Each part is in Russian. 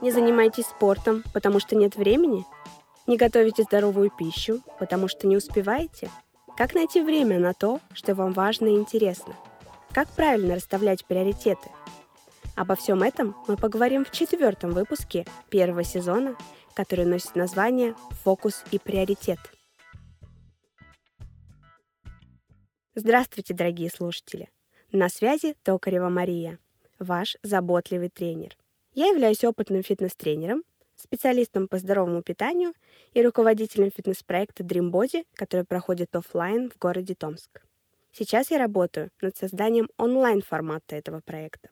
Не занимайтесь спортом, потому что нет времени? Не готовите здоровую пищу, потому что не успеваете? Как найти время на то, что вам важно и интересно? Как правильно расставлять приоритеты? Обо всем этом мы поговорим в четвертом выпуске первого сезона, который носит название «Фокус и приоритет». Здравствуйте, дорогие слушатели! На связи Токарева Мария, ваш заботливый тренер. Я являюсь опытным фитнес-тренером, специалистом по здоровому питанию и руководителем фитнес-проекта Dream Body, который проходит офлайн в городе Томск. Сейчас я работаю над созданием онлайн-формата этого проекта.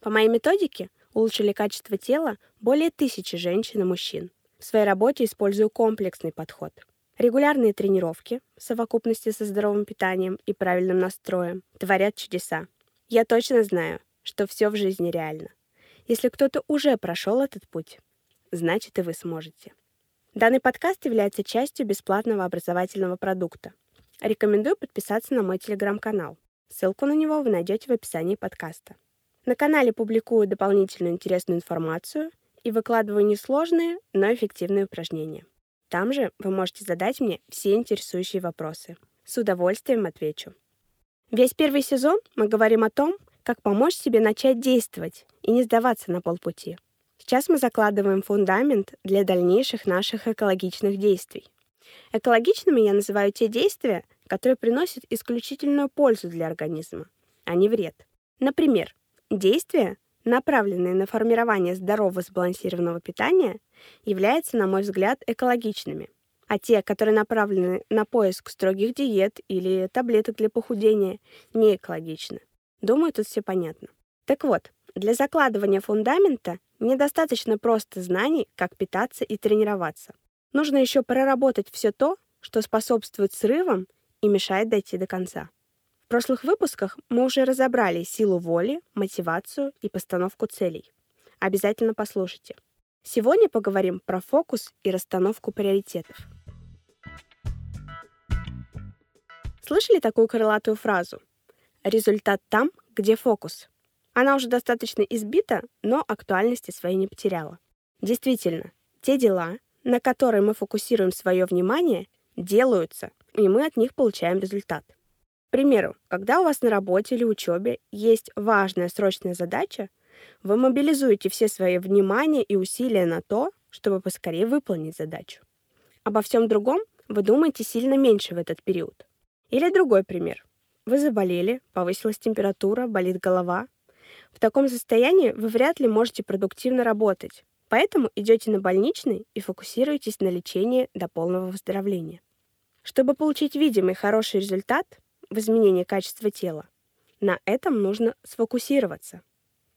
По моей методике улучшили качество тела более тысячи женщин и мужчин. В своей работе использую комплексный подход. Регулярные тренировки в совокупности со здоровым питанием и правильным настроем творят чудеса. Я точно знаю, что все в жизни реально. Если кто-то уже прошел этот путь, значит и вы сможете. Данный подкаст является частью бесплатного образовательного продукта. Рекомендую подписаться на мой телеграм-канал. Ссылку на него вы найдете в описании подкаста. На канале публикую дополнительную интересную информацию и выкладываю несложные, но эффективные упражнения. Там же вы можете задать мне все интересующие вопросы. С удовольствием отвечу. Весь первый сезон мы говорим о том, как помочь себе начать действовать и не сдаваться на полпути. Сейчас мы закладываем фундамент для дальнейших наших экологичных действий. Экологичными я называю те действия, которые приносят исключительную пользу для организма, а не вред. Например, действия, направленные на формирование здорового сбалансированного питания, являются, на мой взгляд, экологичными. А те, которые направлены на поиск строгих диет или таблеток для похудения, не экологичны. Думаю, тут все понятно. Так вот, для закладывания фундамента недостаточно просто знаний, как питаться и тренироваться. Нужно еще проработать все то, что способствует срывам и мешает дойти до конца. В прошлых выпусках мы уже разобрали силу воли, мотивацию и постановку целей. Обязательно послушайте. Сегодня поговорим про фокус и расстановку приоритетов. Слышали такую крылатую фразу? Результат там, где фокус. Она уже достаточно избита, но актуальности своей не потеряла. Действительно, те дела, на которые мы фокусируем свое внимание, делаются, и мы от них получаем результат. К примеру, когда у вас на работе или учебе есть важная срочная задача, вы мобилизуете все свои внимание и усилия на то, чтобы поскорее выполнить задачу. Обо всем другом вы думаете сильно меньше в этот период. Или другой пример. Вы заболели, повысилась температура, болит голова. В таком состоянии вы вряд ли можете продуктивно работать, поэтому идете на больничный и фокусируетесь на лечении до полного выздоровления. Чтобы получить видимый хороший результат в изменении качества тела, на этом нужно сфокусироваться.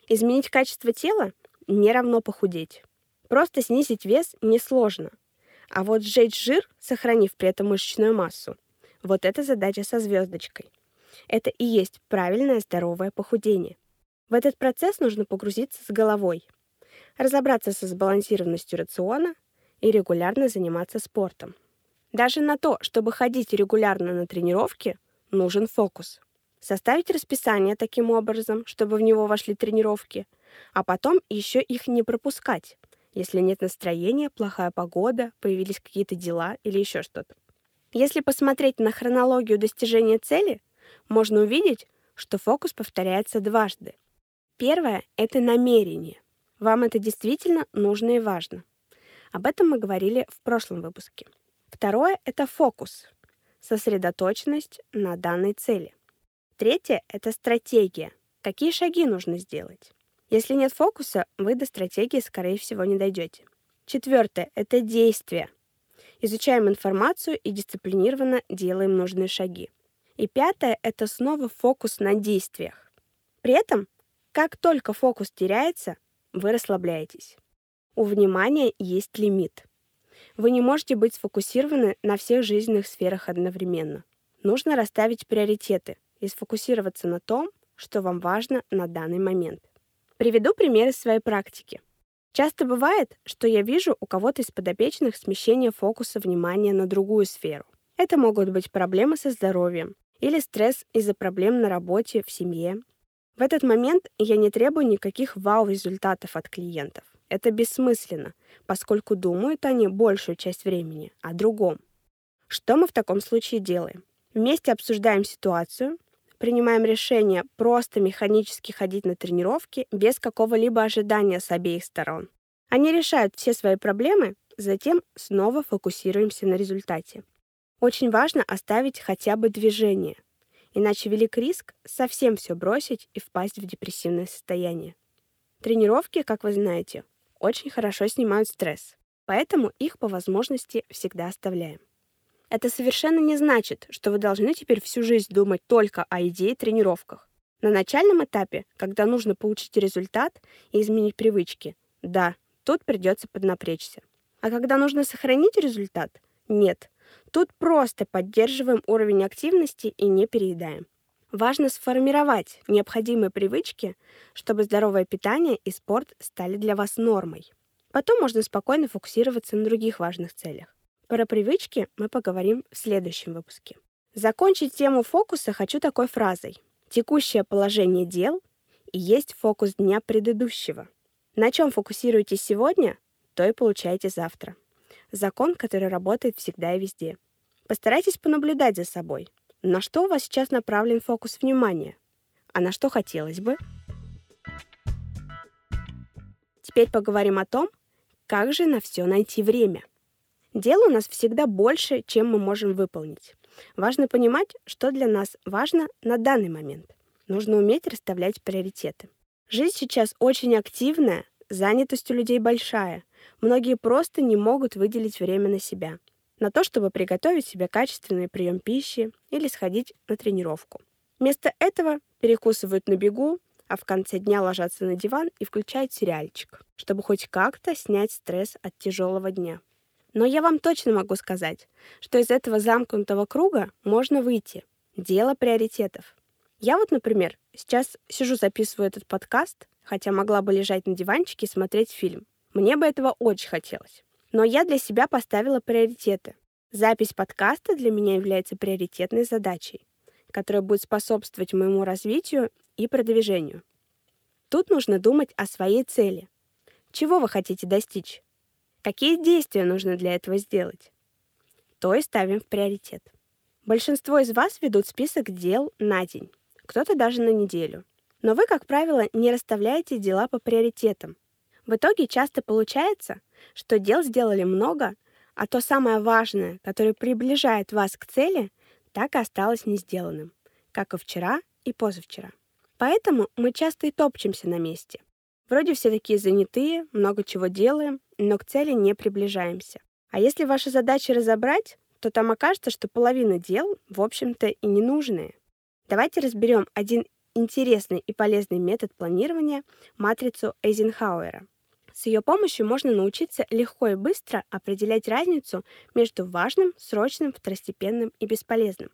Изменить качество тела не равно похудеть. Просто снизить вес несложно. А вот сжечь жир, сохранив при этом мышечную массу, вот эта задача со звездочкой. Это и есть правильное здоровое похудение. В этот процесс нужно погрузиться с головой, разобраться со сбалансированностью рациона и регулярно заниматься спортом. Даже на то, чтобы ходить регулярно на тренировки, нужен фокус. Составить расписание таким образом, чтобы в него вошли тренировки, а потом еще их не пропускать, если нет настроения, плохая погода, появились какие-то дела или еще что-то. Если посмотреть на хронологию достижения цели, можно увидеть, что фокус повторяется дважды. Первое — это намерение. Вам это действительно нужно и важно. Об этом мы говорили в прошлом выпуске. Второе — это фокус, сосредоточенность на данной цели. Третье — это стратегия. Какие шаги нужно сделать? Если нет фокуса, вы до стратегии, скорее всего, не дойдете. Четвертое — это действие. Изучаем информацию и дисциплинированно делаем нужные шаги. И пятое — это снова фокус на действиях. При этом, как только фокус теряется, вы расслабляетесь. У внимания есть лимит. Вы не можете быть сфокусированы на всех жизненных сферах одновременно. Нужно расставить приоритеты и сфокусироваться на том, что вам важно на данный момент. Приведу пример из своей практики. Часто бывает, что я вижу у кого-то из подопечных смещение фокуса внимания на другую сферу. Это могут быть проблемы со здоровьем или стресс из-за проблем на работе, в семье. В этот момент я не требую никаких вау-результатов от клиентов. Это бессмысленно, поскольку думают они большую часть времени о другом. Что мы в таком случае делаем? Вместе обсуждаем ситуацию, принимаем решение просто механически ходить на тренировки без какого-либо ожидания с обеих сторон. Они решают все свои проблемы, затем снова фокусируемся на результате. Очень важно оставить хотя бы движение, иначе велик риск совсем все бросить и впасть в депрессивное состояние. Тренировки, как вы знаете, очень хорошо снимают стресс, поэтому их по возможности всегда оставляем. Это совершенно не значит, что вы должны теперь всю жизнь думать только о идее тренировках. На начальном этапе, когда нужно получить результат и изменить привычки, да, тут придется поднапрячься. А когда нужно сохранить результат, нет, тут просто поддерживаем уровень активности и не переедаем. Важно сформировать необходимые привычки, чтобы здоровое питание и спорт стали для вас нормой. Потом можно спокойно фокусироваться на других важных целях. Про привычки мы поговорим в следующем выпуске. Закончить тему фокуса хочу такой фразой. Текущее положение дел и есть фокус дня предыдущего. На чем фокусируетесь сегодня, то и получаете завтра. Закон, который работает всегда и везде. Постарайтесь понаблюдать за собой. На что у вас сейчас направлен фокус внимания? А на что хотелось бы? Теперь поговорим о том, как же на все найти время. Дел у нас всегда больше, чем мы можем выполнить. Важно понимать, что для нас важно на данный момент. Нужно уметь расставлять приоритеты. Жизнь сейчас очень активная, занятость у людей большая. Многие просто не могут выделить время на себя. На то, чтобы приготовить себе качественный прием пищи или сходить на тренировку. Вместо этого перекусывают на бегу, а в конце дня ложатся на диван и включают сериальчик, чтобы хоть как-то снять стресс от тяжелого дня. Но я вам точно могу сказать, что из этого замкнутого круга можно выйти. Дело приоритетов. Я вот, например, сейчас сижу, записываю этот подкаст, хотя могла бы лежать на диванчике и смотреть фильм. Мне бы этого очень хотелось. Но я для себя поставила приоритеты. Запись подкаста для меня является приоритетной задачей, которая будет способствовать моему развитию и продвижению. Тут нужно думать о своей цели. Чего вы хотите достичь? Какие действия нужно для этого сделать? То и ставим в приоритет. Большинство из вас ведут список дел на день, кто-то даже на неделю. Но вы, как правило, не расставляете дела по приоритетам. В итоге часто получается, что дел сделали много, а то самое важное, которое приближает вас к цели, так и осталось не сделанным, как и вчера и позавчера. Поэтому мы часто и топчемся на месте. Вроде все такие занятые, много чего делаем, но к цели не приближаемся. А если ваши задачи разобрать, то там окажется, что половина дел, в общем-то, и не нужные. Давайте разберем один интересный и полезный метод планирования – матрицу Эйзенхауэра. С ее помощью можно научиться легко и быстро определять разницу между важным, срочным, второстепенным и бесполезным.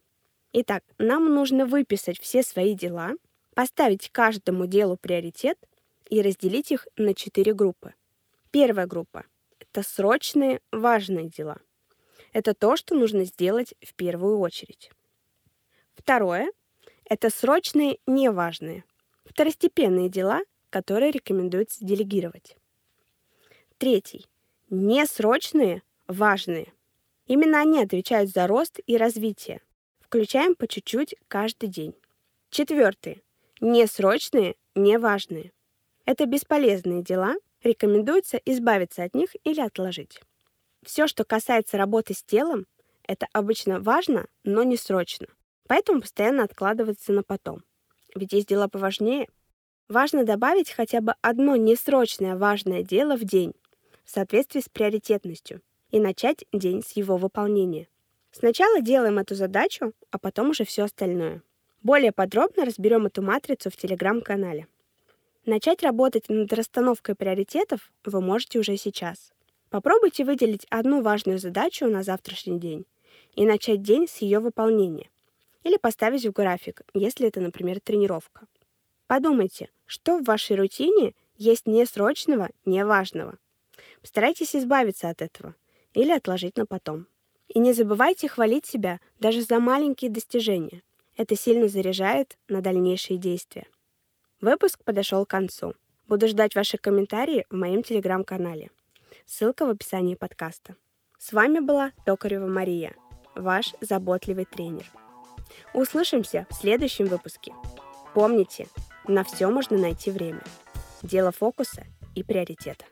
Итак, нам нужно выписать все свои дела, поставить каждому делу приоритет – и разделить их на четыре группы. Первая группа – это срочные, важные дела. Это то, что нужно сделать в первую очередь. Второе – это срочные, неважные, второстепенные дела, которые рекомендуется делегировать. Третий – несрочные, важные. Именно они отвечают за рост и развитие. Включаем по чуть-чуть каждый день. Четвертый – несрочные, неважные. Это бесполезные дела, рекомендуется избавиться от них или отложить. Все, что касается работы с телом, это обычно важно, но не срочно. Поэтому постоянно откладывается на потом. Ведь есть дела поважнее. Важно добавить хотя бы одно несрочное важное дело в день в соответствии с приоритетностью и начать день с его выполнения. Сначала делаем эту задачу, а потом уже все остальное. Более подробно разберем эту матрицу в телеграм-канале. Начать работать над расстановкой приоритетов вы можете уже сейчас. Попробуйте выделить одну важную задачу на завтрашний день и начать день с ее выполнения. Или поставить в график, если это, например, тренировка. Подумайте, что в вашей рутине есть несрочного, неважного. Постарайтесь избавиться от этого или отложить на потом. И не забывайте хвалить себя даже за маленькие достижения. Это сильно заряжает на дальнейшие действия. Выпуск подошел к концу. Буду ждать ваши комментарии в моем телеграм-канале. Ссылка в описании подкаста. С вами была Токарева Мария, ваш заботливый тренер. Услышимся в следующем выпуске. Помните, на все можно найти время. Дело фокуса и приоритета.